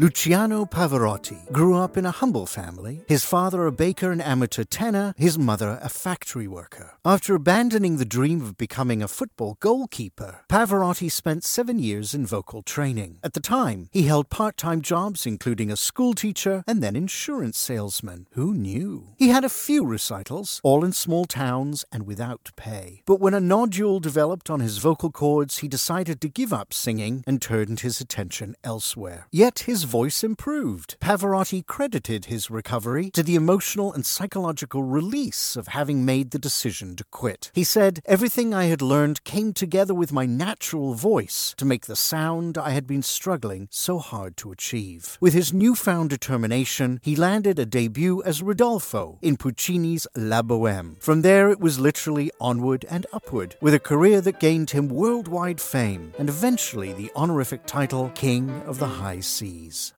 Luciano Pavarotti grew up in a humble family, his father a baker and amateur tenor, his mother a factory worker. After abandoning the dream of becoming a football goalkeeper, Pavarotti spent seven years in vocal training. At the time, he held part time jobs including a schoolteacher and then insurance salesman. Who knew? He had a few recitals, all in small towns and without pay. But when a nodule developed on his vocal cords, he decided to give up singing and turned his attention elsewhere. Yet his voice improved. Pavarotti credited his recovery to the emotional and psychological release of having made the decision to quit. He said, Everything I had learned came together with my natural voice to make the sound I had been struggling so hard to achieve. With his newfound determination, he landed a debut as Rodolfo in Puccini's La Boheme. From there, it was literally onward and upward, with a career that gained him worldwide fame and eventually the honorific title King of the High Cs.